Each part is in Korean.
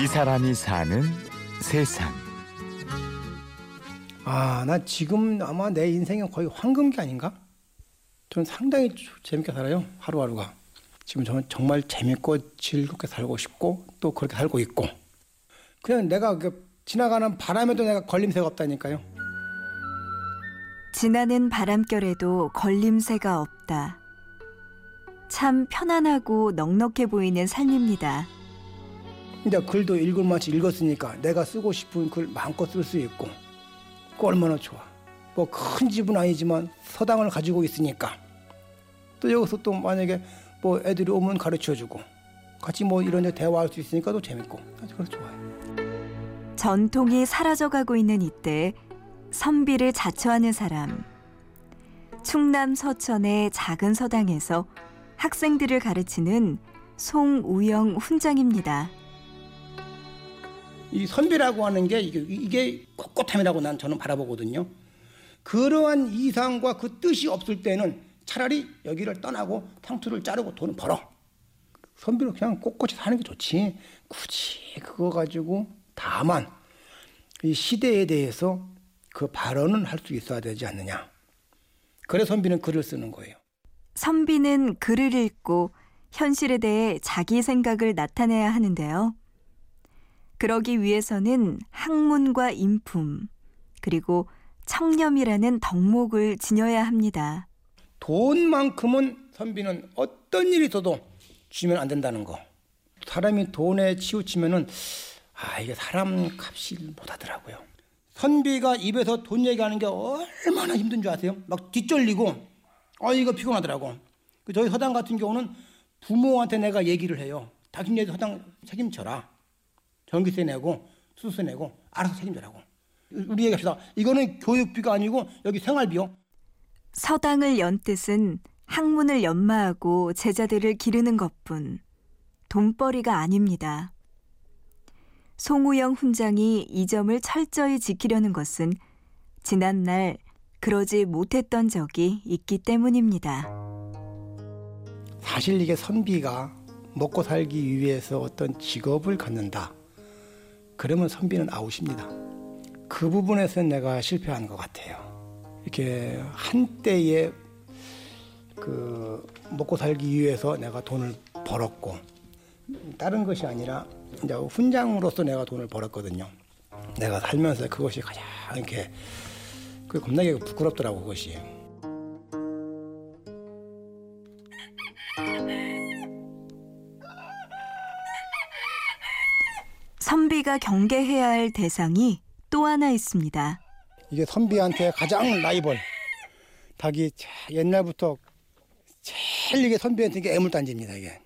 이 사람이 사는 세상. 아, 나 지금 아마 내 인생은 거의 황금기 아닌가? 저는 상당히 재밌게 살아요. 하루하루가. 지금 저는 정말 재밌고 즐겁게 살고 싶고 또 그렇게 살고 있고 그냥 내가 그 지나가는 바람에도 내가 걸림새가 없다니까요. 지나는 바람결에도 걸림새가 없다. 참 편안하고 넉넉해 보이는 삶입니다. 이제 글도 읽을 만치 읽었으니까 내가 쓰고 싶은 글 마음껏 쓸 수 있고 그 얼마나 좋아. 뭐 큰 집은 아니지만 서당을 가지고 있으니까 또 여기서 또 만약에 뭐 애들이 오면 가르쳐 주고 같이 뭐 이런 데 대화할 수 있으니까 또 재밌고 아주 그래서 좋아요. 전통이 사라져가고 있는 이때 선비를 자처하는 사람. 충남 서천의 작은 서당에서 학생들을 가르치는 송우영 훈장입니다. 이 선비라고 하는 게 이게, 이게 꼿꼿함이라고 난 저는 바라보거든요. 그러한 이상과 그 뜻이 없을 때는 차라리 여기를 떠나고 상투를 자르고 돈을 벌어. 선비로 그냥 꼿꼿이 사는 게 좋지. 굳이 그거 가지고 다만 이 시대에 대해서 그 발언은 할 수 있어야 되지 않느냐. 그래 선비는 글을 쓰는 거예요. 선비는 글을 읽고 현실에 대해 자기 생각을 나타내야 하는데요. 그러기 위해서는 학문과 인품, 그리고 청렴이라는 덕목을 지녀야 합니다. 돈만큼은 선비는 어떤 일이 있어도 주면 안 된다는 거. 사람이 돈에 치우치면은 아 이게 사람 값이 못하더라고요. 선비가 입에서 돈 얘기하는 게 얼마나 힘든 줄 아세요? 막 뒷절리고 아 이거 피곤하더라고. 그 저희 서당 같은 경우는 부모한테 내가 얘기를 해요. 당신네 서당 책임져라. 전기세 내고 수수세 내고 알아서 책임져라고. 우리 얘기합시다. 이거는 교육비가 아니고 여기 생활비요. 서당을 연 뜻은 학문을 연마하고 제자들을 기르는 것뿐 돈벌이가 아닙니다. 송우영 훈장이 이 점을 철저히 지키려는 것은 지난날 그러지 못했던 적이 있기 때문입니다. 사실 이게 선비가 먹고 살기 위해서 어떤 직업을 갖는다. 그러면 선비는 아웃입니다. 그 부분에서는 내가 실패한 것 같아요. 이렇게 한때에 그 먹고 살기 위해서 내가 돈을 벌었고 다른 것이 아니라 이제 훈장으로서 내가 돈을 벌었거든요. 내가 살면서 그것이 가장 이렇게 그 겁나게 부끄럽더라고 그것이. 선비가 경계해야 할 대상이 또 하나 있습니다. 이게 선비한테 가장 라이벌. 닭이 옛날부터 제일 이게 선비한테 이게 애물단지입니다 이게.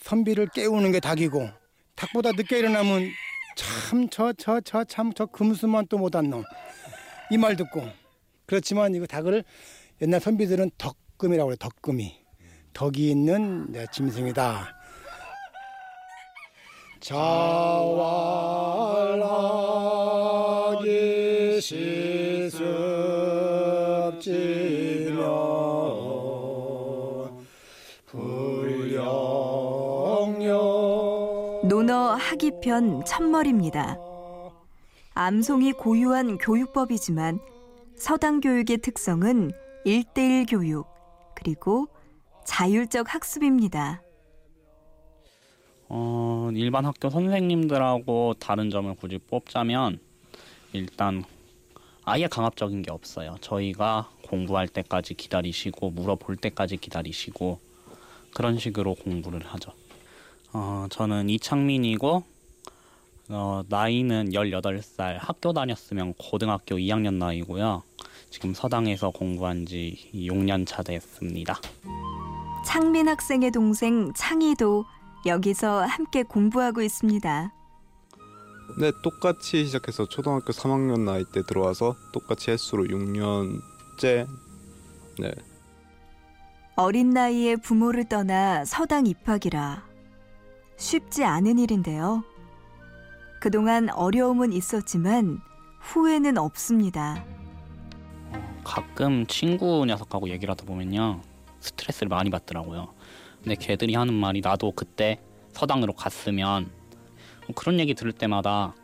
선비를 깨우는 게 닭이고 닭보다 늦게 일어나면 참 저 저 저 참 저 금수만 또 못한 놈. 이 말 듣고 그렇지만 이거 닭을 옛날 선비들은 덕금이라고 그래 덕금이 덕이 있는 내 짐승이다. 자활하기 시습지며 불령령 논어 하기편 첫머리입니다. 암송이 고유한 교육법이지만 서당 교육의 특성은 일대일 교육 그리고 자율적 학습입니다. 어, 일반 학교 선생님들하고 다른 점을 굳이 뽑자면 일단 아예 강압적인 게 없어요. 저희가 공부할 때까지 기다리시고 물어볼 때까지 기다리시고 그런 식으로 공부를 하죠. 어, 저는 이창민이고 어, 나이는 18살 학교 다녔으면 고등학교 2학년 나이고요. 지금 서당에서 공부한 지 6년 차 됐습니다. 창민 학생의 동생 창희도 여기서 함께 공부하고 있습니다. 네, 똑같이 시작해서 초등학교 3학년 나이 때 들어와서 똑같이 횟수로 6년째 네, 어린 나이에 부모를 떠나 서당 입학이라 쉽지 않은 일인데요. 그동안 어려움은 있었지만 후회는 없습니다. 가끔 친구 녀석하고 얘기를 하다 보면요 스트레스를 많이 받더라고요 근데 걔들이 하는 말이 나도 그때 서당으로 갔으면 그런 얘기 들을 때마다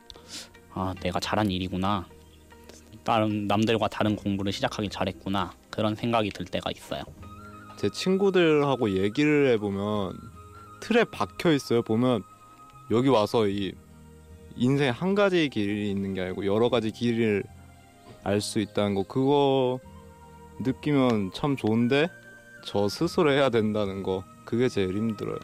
아 내가 잘한 일이구나. 다른 남들과 다른 공부를 시작하기 잘했구나 그런 생각이 들 때가 있어요. 제 친구들하고 얘기를 해보면 틀에 박혀 있어요. 보면 여기 와서 이 인생 한 가지 길이 있는 게 아니고 여러 가지 길을 알 수 있다는 거 그거 느끼면 참 좋은데 저 스스로 해야 된다는 거 그게 제일 힘들어요.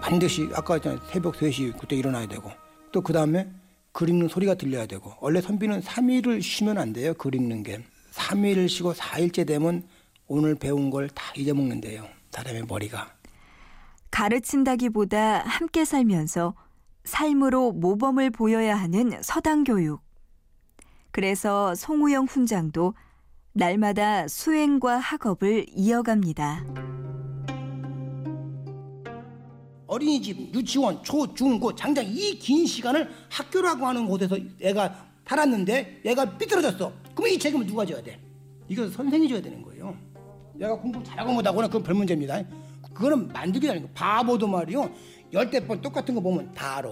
반드시 아까 했잖아요. 새벽 3시 그때 일어나야 되고 또 그 다음에 글 읽는 소리가 들려야 되고 원래 선비는 3일을 쉬면 안 돼요. 글 읽는 게 3일을 쉬고 4일째 되면 오늘 배운 걸 다 잊어먹는데요. 사람의 머리가 가르친다기보다 함께 살면서 삶으로 모범을 보여야 하는 서당 교육. 그래서 송우영 훈장도 날마다 수행과 학업을 이어갑니다. 어린이집, 유치원, 초, 중, 고, 장장 이 긴 시간을 학교라고 하는 곳에서 얘가 살았는데 얘가 삐뚤어졌어. 그러면 이 책임을 누가 져야 돼? 이거 선생이 져야 되는 거예요. 얘가 공부 잘하고 못하고는 그건 별 문제입니다. 그거는 만들기 아니고 바보도 말이요. 열대 번 똑같은 거 보면 다 알아.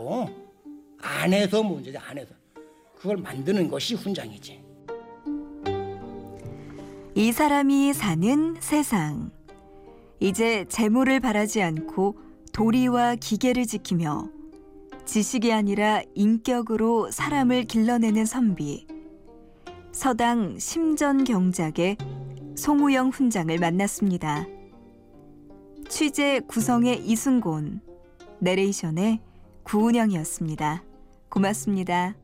안 해서 문제지 안 해서. 그걸 만드는 것이 훈장이지. 이 사람이 사는 세상. 이제 재물을 바라지 않고 도리와 기계를 지키며 지식이 아니라 인격으로 사람을 길러내는 선비. 서당 심전 경작의 송우영 훈장을 만났습니다. 취재 구성의 이순곤, 내레이션의 구운영이었습니다. 고맙습니다.